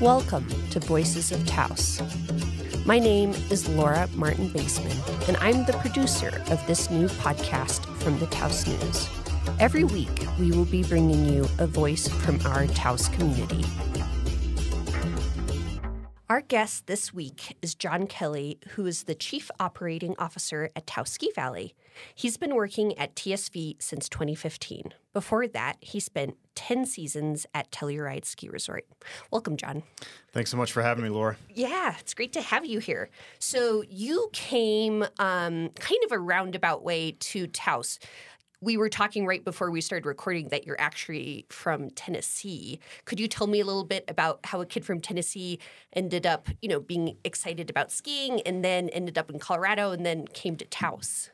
Welcome to Voices of Taos. My name is Laura Martin Baseman, and I'm the producer of this new podcast from the Taos News. Every week, we will be bringing you a voice from our Taos community. Our guest this week is John Kelly, who is the Chief Operating Officer at Taos Ski Valley. He's been working at TSV since 2015. Before that, he spent 10 seasons at Telluride Ski Resort. Welcome, John. Thanks so much for having me, Laura. Yeah, it's great to have you here. So, you came um, kind of a roundabout way to Taos we were talking right before we started recording that you're actually from Tennessee. Could you tell me a little bit about how a kid from Tennessee ended up, you know, being excited about skiing and then ended up in Colorado and then came to Taos?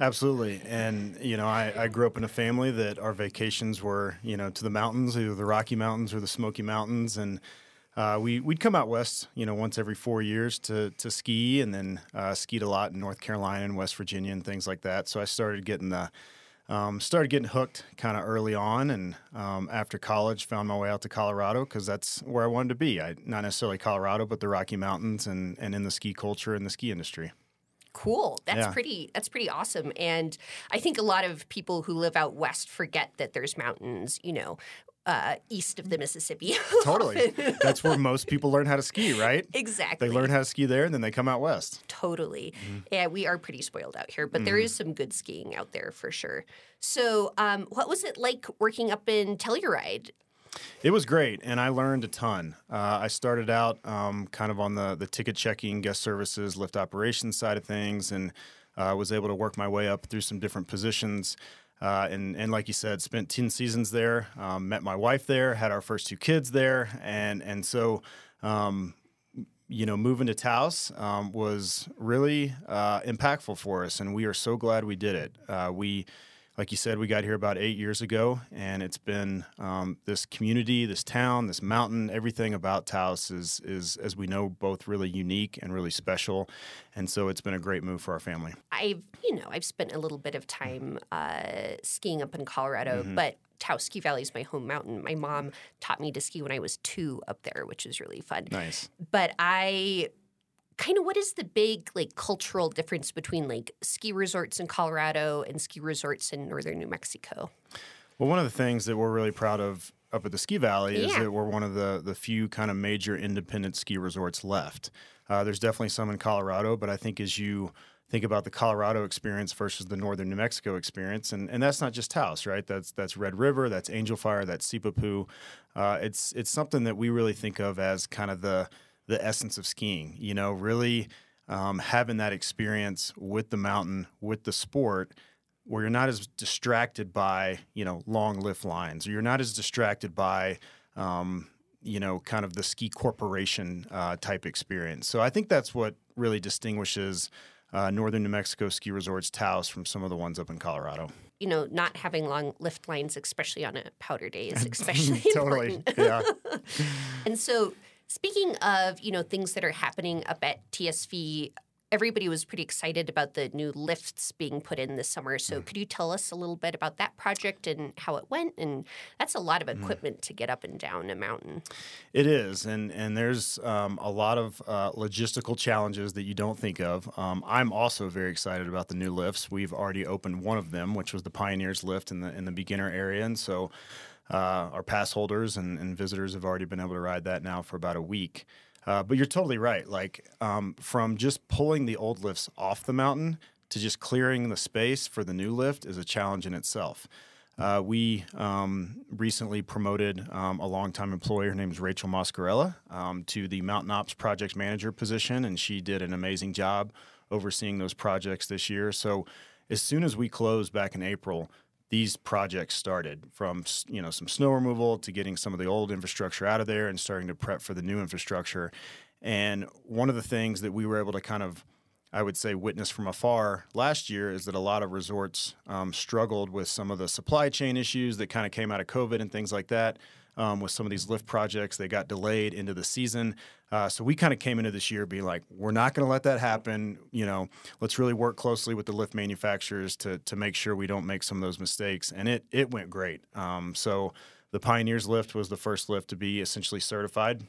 Absolutely. And, you know, I, I grew up in a family that our vacations were, you know, to the mountains, either the Rocky Mountains or the Smoky Mountains. And uh, we, we'd come out west, you know, once every four years to, to ski and then uh, skied a lot in North Carolina and West Virginia and things like that. So I started getting the um, started getting hooked kind of early on, and um, after college, found my way out to Colorado because that's where I wanted to be. I, not necessarily Colorado, but the Rocky Mountains and, and in the ski culture and the ski industry. Cool. That's yeah. pretty. That's pretty awesome. And I think a lot of people who live out west forget that there's mountains. You know, uh, east of the Mississippi. totally. That's where most people learn how to ski, right? Exactly. They learn how to ski there and then they come out west. Totally. Mm-hmm. Yeah, we are pretty spoiled out here, but mm-hmm. there is some good skiing out there for sure. So, um, what was it like working up in Telluride? It was great, and I learned a ton. Uh, I started out um, kind of on the the ticket checking, guest services, lift operations side of things, and uh, was able to work my way up through some different positions. Uh, and, and like you said, spent 10 seasons there, um, met my wife there, had our first two kids there. And, and so, um, you know, moving to Taos um, was really uh, impactful for us. And we are so glad we did it. Uh, we, like you said, we got here about eight years ago, and it's been um, this community, this town, this mountain. Everything about Taos is, is, as we know, both really unique and really special. And so it's been a great move for our family. I've, you know, I've spent a little bit of time uh, skiing up in Colorado, mm-hmm. but Taos Ski Valley is my home mountain. My mom taught me to ski when I was two up there, which was really fun. Nice. But I kind of what is the big like cultural difference between like ski resorts in Colorado and ski resorts in northern New Mexico? Well, one of the things that we're really proud of up at the Ski Valley yeah. is that we're one of the the few kind of major independent ski resorts left. Uh, there's definitely some in Colorado, but I think as you think about the Colorado experience versus the northern New Mexico experience, and, and that's not just Taos, right? That's that's Red River, that's Angel Fire, that's Sipapu. Uh, it's it's something that we really think of as kind of the the essence of skiing. You know, really um, having that experience with the mountain, with the sport, where you're not as distracted by you know long lift lines, or you're not as distracted by um, you know kind of the ski corporation uh, type experience. So I think that's what really distinguishes. Uh, northern New Mexico ski resorts, Taos, from some of the ones up in Colorado you know, not having long lift lines, especially on a powder day, is especially totally, yeah. and so, Speaking of, you know, things that are happening up at TSV, everybody was pretty excited about the new lifts being put in this summer. So, mm. could you tell us a little bit about that project and how it went? And that's a lot of mm. equipment mm. to get up and down a mountain. It is, and and there's um, a lot of uh, logistical challenges that you don't think of. Um, I'm also very excited about the new lifts. We've already opened one of them, which was the Pioneers lift in the in the beginner area, and so. Uh, our pass holders and, and, visitors have already been able to ride that now for about a week. Uh, but you're totally right. Like um, from just pulling the old lifts off the mountain to just clearing the space for the new lift is a challenge in itself. Uh, we um, recently promoted um, a longtime employee. Her name is Rachel Moscarella um, to the Mountain Ops project manager position, and she did an amazing job overseeing those projects this year. So, as soon as we closed back in April, these projects started from you know some snow removal to getting some of the old infrastructure out of there and starting to prep for the new infrastructure. And one of the things that we were able to kind of I would say witness from afar last year is that a lot of resorts um, struggled with some of the supply chain issues that kind of came out of COVID and things like that um, with some of these lift projects. They got delayed into the season. Uh, so we kind of came into this year being like, we're not going to let that happen. You know, let's really work closely with the lift manufacturers to to make sure we don't make some of those mistakes. And it it went great. Um, so the Pioneers lift was the first lift to be essentially certified.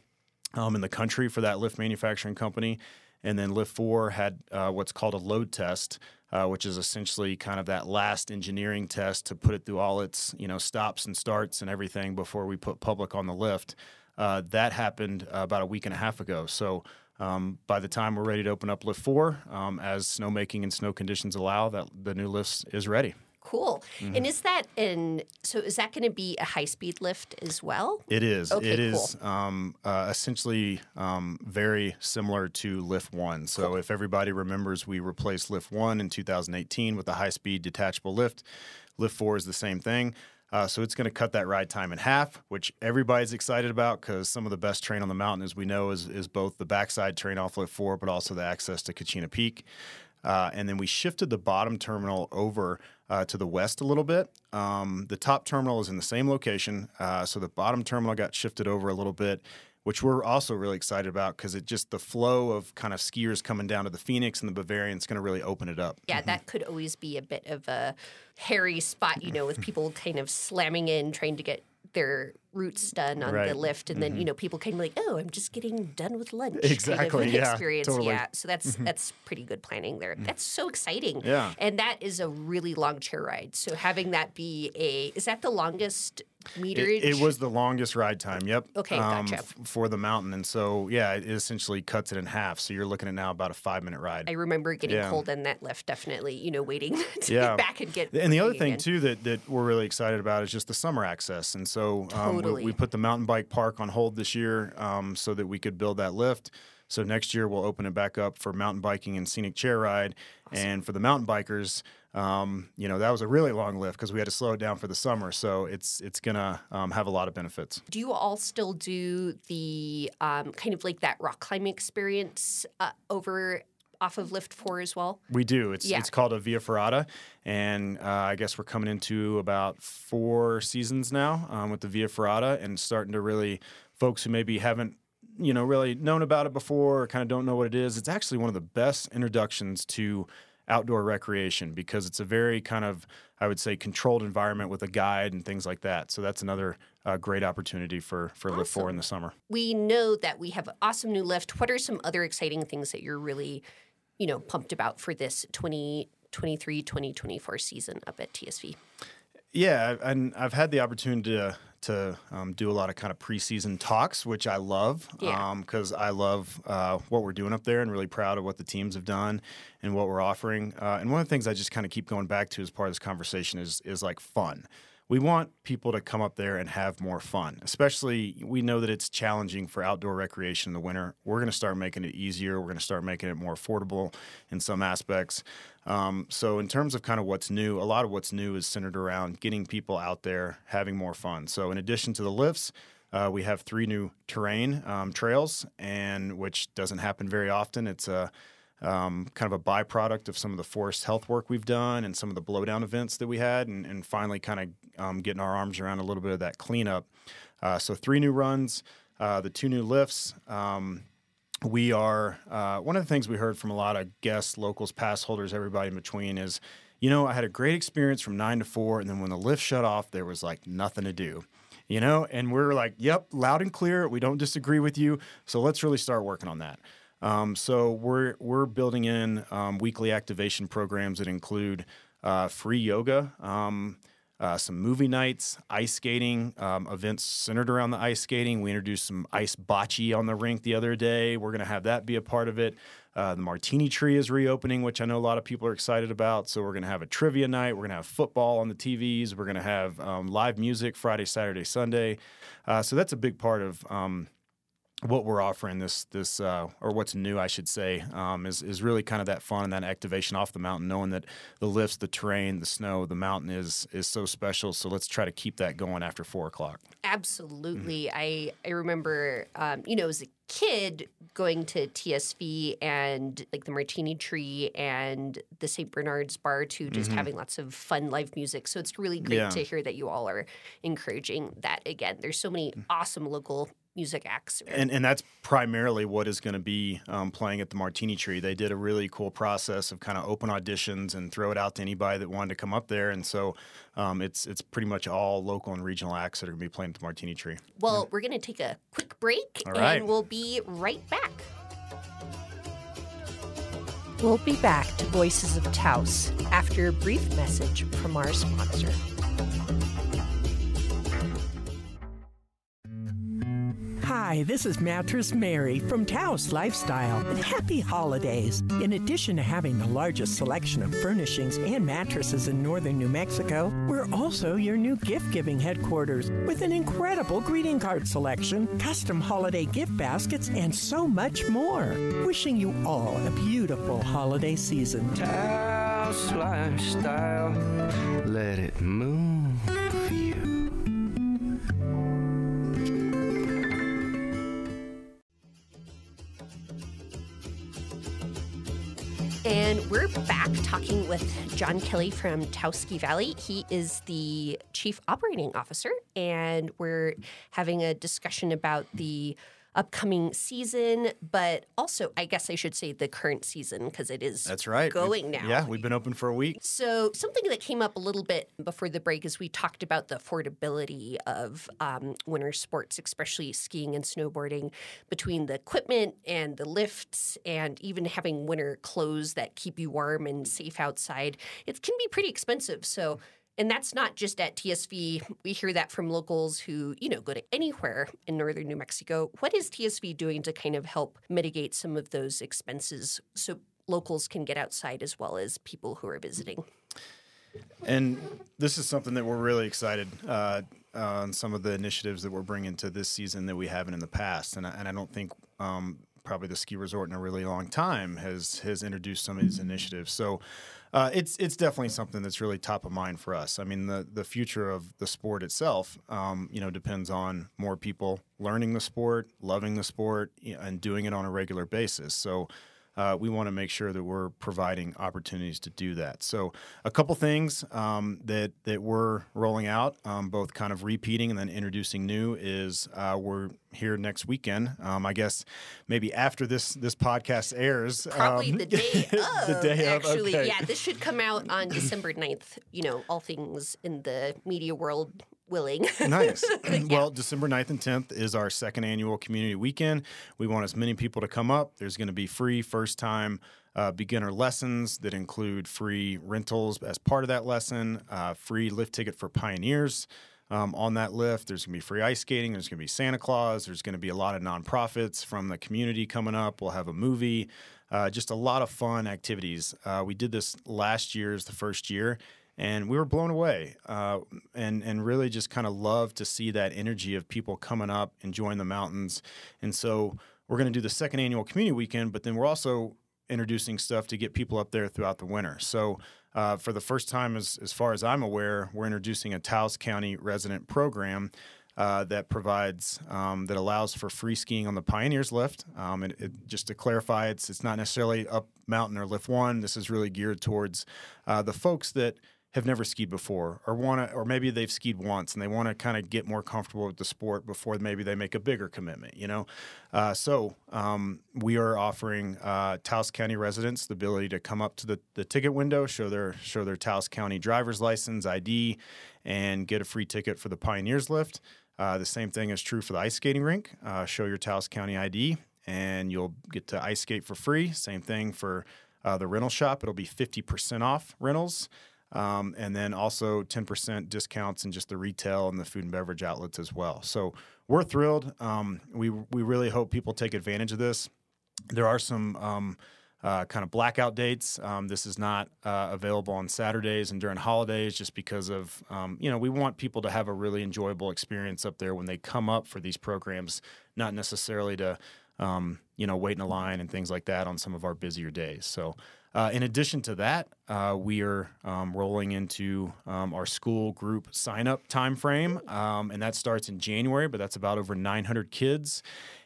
um, in the country for that lift manufacturing company. And then Lift 4 had uh, what's called a load test, uh, which is essentially kind of that last engineering test to put it through all its you know stops and starts and everything before we put public on the lift. Uh, that happened uh, about a week and a half ago. So um, by the time we're ready to open up Lift 4, um, as snowmaking and snow conditions allow, that the new lift is ready. Cool. Mm-hmm. And is that in? So is that going to be a high speed lift as well? It is. Okay, it cool. is um, uh, essentially um, very similar to Lift One. So Cool. if everybody remembers, we replaced Lift One in 2018 with a high speed detachable lift. Lift Four is the same thing. Uh, so it's going to cut that ride time in half, which everybody's excited about because some of the best terrain on the mountain, as we know, is, is both the backside terrain off Lift 4, but also the access to Kachina Peak. Uh, and then we shifted the bottom terminal over uh, to the west a little bit. Um, the top terminal is in the same location, uh, so the bottom terminal got shifted over a little bit, which we're also really excited about because it just the flow of kind of skiers coming down to the Phoenix and the Bavarian is going to really open it up. Yeah, that could always be a bit of a hairy spot, you know, with people kind of slamming in, trying to get their routes done on the lift, and then you know people of like, oh, I'm just getting done with lunch. Exactly, Kind of yeah, experience. totally. Yeah, so that's that's pretty good planning there. That's so exciting. Yeah. and that is a really long chair ride. So having that be a is that the longest meterage? It, it was the longest ride time. Yep. Okay, um, gotcha. f- for the mountain, and so yeah, it essentially cuts it in half. So you're looking at now about a five minute ride. I remember getting Yeah. cold in that lift. Definitely, you know, waiting to Yeah. get back and get. And the other thing again. too that, that we're really excited about is just the summer access. And so um, Totally. we put the mountain bike park on hold this year um, so that we could build that lift. So next year we'll open it back up for mountain biking and scenic chair ride. And for the mountain bikers, um, you know that was a really long lift because we had to slow it down for the summer. So it's it's gonna um, have a lot of benefits. Do you all still do the um, kind of like that rock climbing experience uh, over off of Lift Four as well? We do. It's Yeah. it's called a Via Ferrata, and uh, I guess we're coming into about four seasons now um, with the Via Ferrata, and starting to really folks who maybe haven't you know really known about it before or kind of don't know what it is. It's actually one of the best introductions to outdoor recreation because it's a very kind of I would say controlled environment with a guide and things like that. So that's another uh, great opportunity for for Lift Four in the summer. We know that we have an awesome new lift. What are some other exciting things that you're really, you know, pumped about for this 2023 2024 season up at TSV? Yeah, and I've had the opportunity to to um, do a lot of kind of preseason talks, which I love Yeah. because I love uh, what we're doing up there and really proud of what the teams have done and what we're offering. Uh, and one of the things I just kind of keep going back to as part of this conversation is is like fun. We want people to come up there and have more fun, especially we know that it's challenging for outdoor recreation in the winter. We're going to start making it easier. We're going to start making it more affordable in some aspects. Um, so, in terms of kind of what's new, a lot of what's new is centered around getting people out there having more fun. So, in addition to the lifts, uh, we have three new terrain um, trails, and which doesn't happen very often. It's a um, kind of a byproduct of some of the forest health work we've done and some of the blowdown events that we had, and, and finally kind of um, getting our arms around a little bit of that cleanup. Uh, so three new runs, uh, the two new lifts. Um, we are uh, one of the things we heard from a lot of guests, locals, pass holders, everybody in between is, you know, I had a great experience from nine to four, and then when the lift shut off, there was like nothing to do. You know, and we're like, yep, loud and clear. We don't disagree with you. So let's really start working on that. Um, so we're we're building in um, weekly activation programs that include uh, free yoga, um, uh, some movie nights, ice skating, um, events centered around the ice skating. We introduced some ice bocce on the rink the other day. We're going to have that be a part of it. Uh, the Martini Tree is reopening, which I know a lot of people are excited about. So we're going to have a trivia night. We're going to have football on the TVs. We're going to have um, live music Friday, Saturday, Sunday. Uh, so that's a big part of um, what we're offering this this uh, or what's new I should say um, is is really kind of that fun and that activation off the mountain, knowing that the lifts, the terrain, the snow, the mountain is is so special. So let's try to keep that going after four o'clock. Absolutely. I I remember, um, you know, as a kid going to TSV and like the Martini Tree and the St. Bernard's Bar to just having lots of fun live music. So it's really great Yeah. to hear that you all are encouraging that again. There's so many awesome local music acts. And, and that's primarily what is going to be um, playing at the Martini Tree. They did a really cool process of kind of open auditions and throw it out to anybody that wanted to come up there. And so um, it's it's pretty much all local and regional acts that are going to be playing at the Martini Tree. Well, yeah. we're going to take a quick break and we'll be right back. We'll be back to Voices of Taos after a brief message from our sponsor. Hi, this is Mattress Mary from Taos Lifestyle, and happy holidays. In addition to having the largest selection of furnishings and mattresses in northern New Mexico, we're also your new gift giving headquarters with an incredible greeting card selection, custom holiday gift baskets, and so much more. Wishing you all a beautiful holiday season. Taos Lifestyle, let it move And we're back talking with John Kelly from Taos Ski Valley. He is the chief operating officer, and we're having a discussion about the upcoming season, but also, I guess I should say the current season because it is that's right going we, now. Yeah, we've been open for a week. So something that came up a little bit before the break is we talked about the affordability of um, winter sports, especially skiing and snowboarding, between the equipment and the lifts, and even having winter clothes that keep you warm and safe outside. It can be pretty expensive. So and that's not just at TSV. We hear that from locals who, you know, go to anywhere in northern New Mexico. What is TSV doing to kind of help mitigate some of those expenses so locals can get outside as well as people who are visiting? And this is something that we're really excited uh, on some of the initiatives that we're bringing to this season that we haven't in the past. And I, and I don't think um, probably the ski resort in a really long time has has introduced some of these initiatives. So uh, it's it's definitely something that's really top of mind for us. I mean, the the future of the sport itself, um, you know, depends on more people learning the sport, loving the sport, and doing it on a regular basis. So uh, we want to make sure that we're providing opportunities to do that. So, a couple things um, that that we're rolling out, um, both kind of repeating and then introducing new, is uh, we're here next weekend. Um, I guess maybe after this this podcast airs, probably um, the day of. the day actually, of, okay. yeah, this should come out on December 9th. You know, all things in the media world willing. nice. yeah. Well, December 9th and 10th is our second annual community weekend. We want as many people to come up. There's going to be free first time uh, beginner lessons that include free rentals as part of that lesson, uh, free lift ticket for pioneers. Um, on that lift. There's going to be free ice skating. There's going to be Santa Claus. There's going to be a lot of nonprofits from the community coming up. We'll have a movie, uh, just a lot of fun activities. Uh, we did this last year, is the first year, and we were blown away uh, and and really just kind of love to see that energy of people coming up enjoying the mountains and so we're going to do the second annual community weekend but then we're also introducing stuff to get people up there throughout the winter so uh, for the first time as, as far as i'm aware we're introducing a taos county resident program uh, that provides um, that allows for free skiing on the Pioneers lift. Um, and it, just to clarify, it's it's not necessarily up mountain or lift one. This is really geared towards uh, the folks that have never skied before or want to or maybe they've skied once and they want to kind of get more comfortable with the sport before maybe they make a bigger commitment you know? Uh, so um, we are offering uh, taos county residents the ability to come up to the, the ticket window show their show their taos county driver's license id and get a free ticket for the pioneers lift. Uh, the same thing is true for the ice skating rink. Uh, show your taos county id and you'll get to ice skate for free. Same thing for uh, the rental shop. It'll be 50% off rentals um, and then also 10% discounts in just the retail and the food and beverage outlets as well. So we're thrilled. Um, we, we really hope people take advantage of this. There are some um, uh, kind of blackout dates. Um, this is not uh, available on Saturdays and during holidays just because of, um, you know, we want people to have a really enjoyable experience up there when they come up for these programs, not necessarily to, um, you know, wait in a line and things like that on some of our busier days. So, uh, in addition to that, uh, we are um, rolling into um, our school group sign up time frame, um, and that starts in January, but that's about over 900 kids.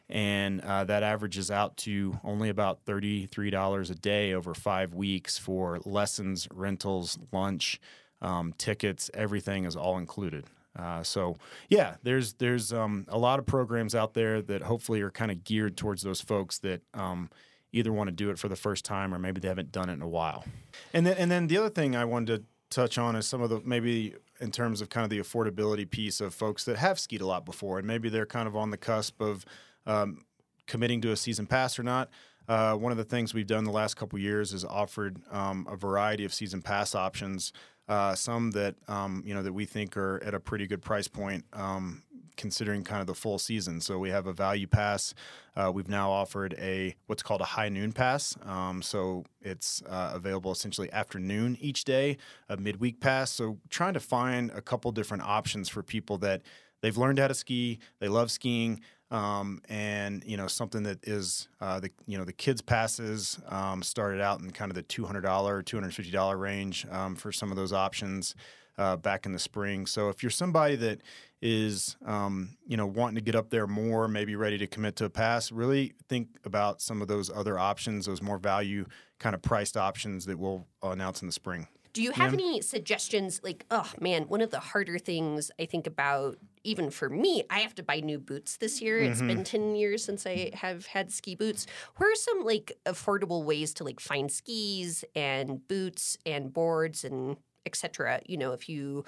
And uh, that averages out to only about $33 a day over five weeks for lessons, rentals, lunch, um, tickets, everything is all included. Uh, so yeah, there's there's um, a lot of programs out there that hopefully are kind of geared towards those folks that um, either want to do it for the first time or maybe they haven't done it in a while. And then and then the other thing I wanted to touch on is some of the maybe in terms of kind of the affordability piece of folks that have skied a lot before and maybe they're kind of on the cusp of um, committing to a season pass or not. Uh, one of the things we've done the last couple years is offered um, a variety of season pass options. Uh, some that um, you know that we think are at a pretty good price point, um, considering kind of the full season. So we have a value pass. Uh, we've now offered a what's called a high noon pass. Um, so it's uh, available essentially afternoon each day, a midweek pass. So trying to find a couple different options for people that they've learned how to ski, they love skiing. Um, and you know something that is uh, the you know the kids passes um, started out in kind of the two hundred dollar, two hundred fifty dollar range um, for some of those options uh, back in the spring. So if you're somebody that is um, you know wanting to get up there more, maybe ready to commit to a pass, really think about some of those other options, those more value kind of priced options that we'll announce in the spring. Do you have yeah. any suggestions? Like, oh man, one of the harder things I think about, even for me, I have to buy new boots this year. Mm-hmm. It's been 10 years since I have had ski boots. Where are some like affordable ways to like find skis and boots and boards and etc. You know, if you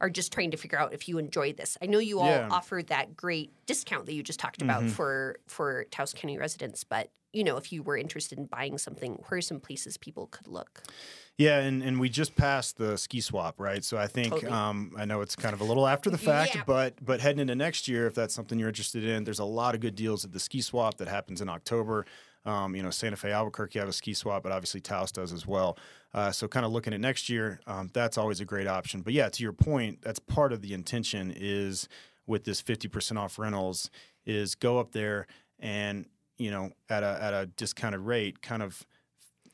are just trying to figure out if you enjoy this. I know you all yeah. offered that great discount that you just talked about mm-hmm. for for Taos County residents, but you know, if you were interested in buying something, where are some places people could look? Yeah, and, and we just passed the ski swap, right? So I think totally. um, I know it's kind of a little after the fact, yeah. but but heading into next year, if that's something you're interested in, there's a lot of good deals at the ski swap that happens in October. Um, you know, Santa Fe, Albuquerque have a ski swap, but obviously Taos does as well. Uh, so kind of looking at next year, um, that's always a great option. But yeah, to your point, that's part of the intention is with this 50% off rentals is go up there and you know at a at a discounted rate, kind of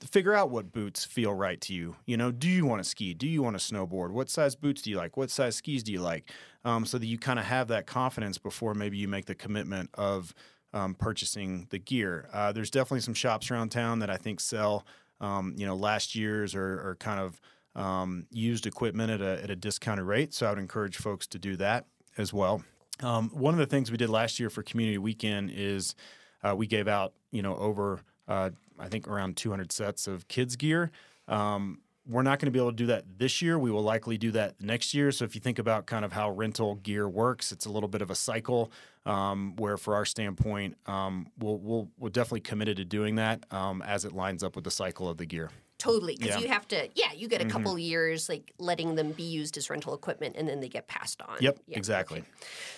figure out what boots feel right to you. You know, do you want to ski? Do you want to snowboard? What size boots do you like? What size skis do you like? Um, so that you kind of have that confidence before maybe you make the commitment of um, purchasing the gear. Uh, there's definitely some shops around town that I think sell, um, you know, last year's or, or kind of um, used equipment at a, at a discounted rate. So I would encourage folks to do that as well. Um, one of the things we did last year for Community Weekend is uh, we gave out, you know, over uh, I think around 200 sets of kids gear. Um, we're not going to be able to do that this year. We will likely do that next year. So if you think about kind of how rental gear works, it's a little bit of a cycle. Um, where, for our standpoint, um, we'll, we'll we're definitely committed to doing that um, as it lines up with the cycle of the gear. Totally, because yeah. you have to, yeah, you get a mm-hmm. couple years like letting them be used as rental equipment, and then they get passed on. Yep, exactly. Okay.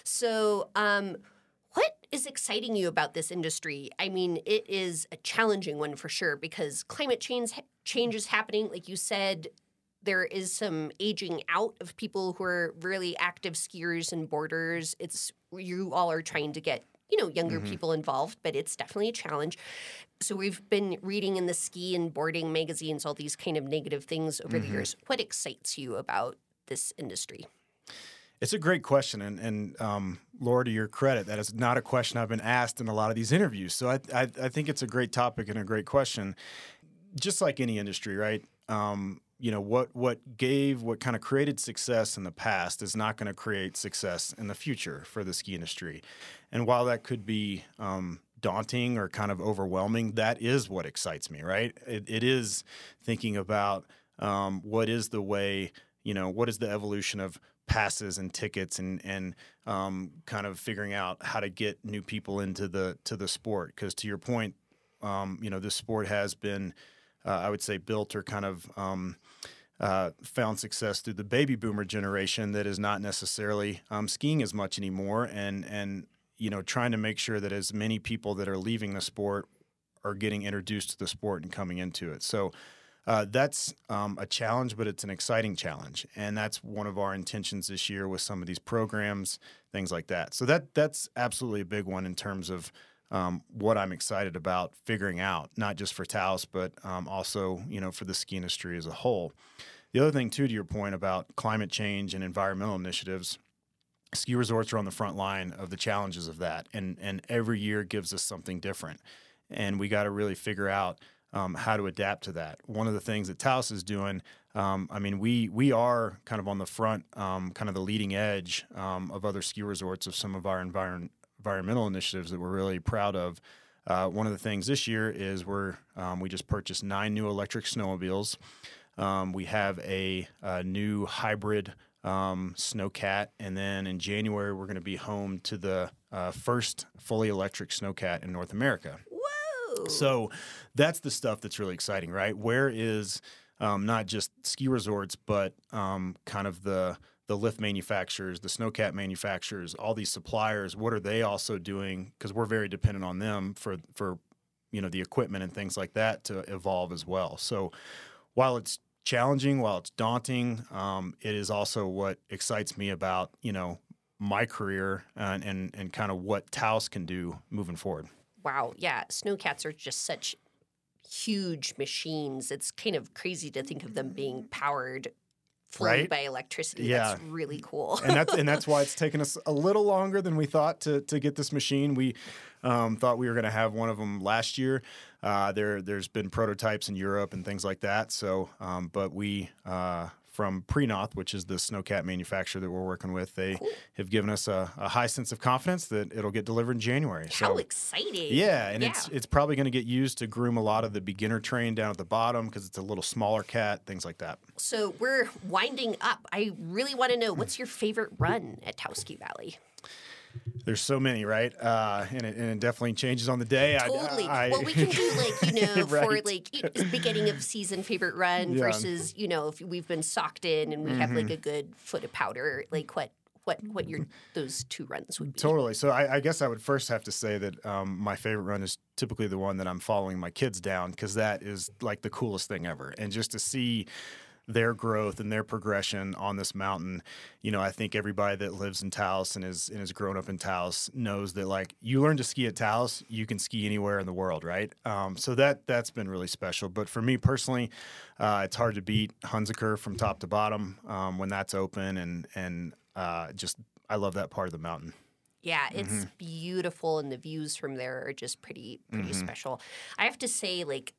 So, um, what is exciting you about this industry? I mean, it is a challenging one for sure because climate change change is happening. Like you said, there is some aging out of people who are really active skiers and boarders. It's you all are trying to get you know younger mm-hmm. people involved, but it's definitely a challenge. So we've been reading in the ski and boarding magazines all these kind of negative things over mm-hmm. the years. What excites you about this industry? It's a great question, and and um, Laura, to your credit, that is not a question I've been asked in a lot of these interviews. So I, I, I think it's a great topic and a great question. Just like any industry, right? Um, you know what what gave what kind of created success in the past is not going to create success in the future for the ski industry, and while that could be um, daunting or kind of overwhelming, that is what excites me. Right? It, it is thinking about um, what is the way you know what is the evolution of passes and tickets and and um, kind of figuring out how to get new people into the to the sport. Because to your point, um, you know, this sport has been, uh, I would say, built or kind of um, uh, found success through the baby boomer generation that is not necessarily um, skiing as much anymore, and and you know, trying to make sure that as many people that are leaving the sport are getting introduced to the sport and coming into it. So uh, that's um, a challenge, but it's an exciting challenge, and that's one of our intentions this year with some of these programs, things like that. So that that's absolutely a big one in terms of um, what I'm excited about figuring out, not just for Taos, but um, also you know for the ski industry as a whole. The other thing, too, to your point about climate change and environmental initiatives, ski resorts are on the front line of the challenges of that, and and every year gives us something different, and we got to really figure out um, how to adapt to that. One of the things that Taos is doing, um, I mean, we we are kind of on the front, um, kind of the leading edge um, of other ski resorts of some of our environ- environmental initiatives that we're really proud of. Uh, one of the things this year is we're um, we just purchased nine new electric snowmobiles. Um, we have a, a new hybrid snowcat, and then in January we're going to be home to the uh, first fully electric snowcat in North America. So that's the stuff that's really exciting, right? Where is um, not just ski resorts, but um, kind of the the lift manufacturers, the snowcat manufacturers, all these suppliers. What are they also doing? Because we're very dependent on them for for you know the equipment and things like that to evolve as well. So while it's challenging, while it's daunting, um, it is also what excites me about you know my career and and, and kind of what Taos can do moving forward. Wow, yeah, snowcats are just such huge machines. It's kind of crazy to think of them being powered fully Right? by electricity. Yeah. That's really cool. and that's and that's why it's taken us a little longer than we thought to to get this machine. We um, thought we were going to have one of them last year. Uh, there there's been prototypes in Europe and things like that. So, um, but we. Uh, from Prinoth, which is the snowcat manufacturer that we're working with, they have given us a, a high sense of confidence that it'll get delivered in January. How so, exciting! yeah, and Yeah. it's it's probably going to get used to groom a lot of the beginner terrain down at the bottom because it's a little smaller cat, things like that. So we're winding up. I really want to know what's your favorite run at Taos Ski Valley? There's so many, right? Uh, and, it, and it definitely changes on the day. I- Totally. I, well, we can do like you know for like beginning of season favorite run Yeah. versus you know if we've been socked in and we have Mm-hmm. like a good foot of powder. Like what what what your those two runs would be. Totally. So I, I guess I would first have to say that um, my favorite run is typically the one that I'm following my kids down because that is like the coolest thing ever. And just to see their growth and their progression on this mountain, you know, I think everybody that lives in Taos and is and has grown up in Taos knows that like you learn to ski at Taos, you can ski anywhere in the world, right? Um, so that that's been really special. But for me personally, uh, it's hard to beat Hunziker from top to bottom um, when that's open and and uh, just I love that part of the mountain. Yeah, it's Mm-hmm. beautiful, and the views from there are just pretty pretty Mm-hmm. special. I have to say, like.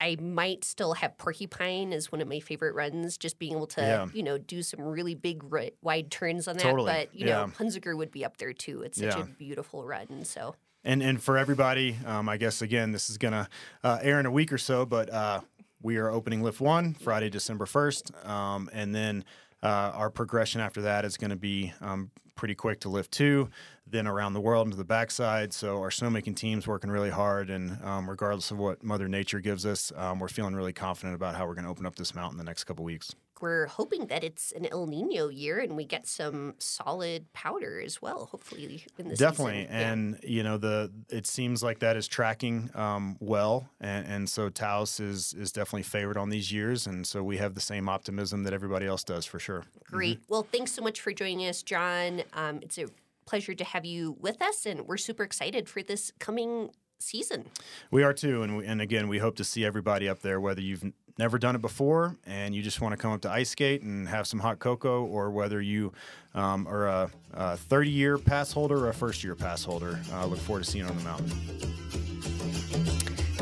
I might still have Porcupine as one of my favorite runs, just being able to, Yeah. you know, do some really big ri- wide turns on that. Totally, But you know. Hunziker would be up there too. It's such Yeah. a beautiful run. So And and for everybody, um, I guess again, this is gonna uh, air in a week or so, but uh, we are opening Lift One Friday, December first, um, and then uh, our progression after that is going to be um, pretty quick to Lift Two, then around the world into the backside. So our snowmaking team's working really hard, and um, regardless of what Mother Nature gives us, um, we're feeling really confident about how we're going to open up this mountain the next couple weeks. We're hoping that it's an El Nino year and we get some solid powder as well. Hopefully in this Definitely, season. Yeah. and you know the it seems like that is tracking um, well, and, and so Taos is is definitely favored on these years, and so we have the same optimism that everybody else does for sure. Great. Well, thanks so much for joining us, John. Um, it's a pleasure to have you with us, and we're super excited for this coming season. We are too, and we, and again, we hope to see everybody up there, whether you've never done it before and you just want to come up to ice skate and have some hot cocoa, or whether you um, are a 30 year pass holder or a first year pass holder. Uh, look forward to seeing you on the mountain.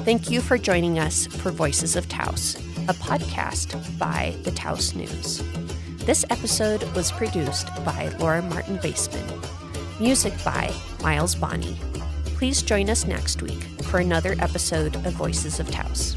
Thank you for joining us for Voices of Taos, a podcast by the Taos News. This episode was produced by Laura Martin Baseman. Music by Miles Bonney. Please join us next week for another episode of Voices of Taos.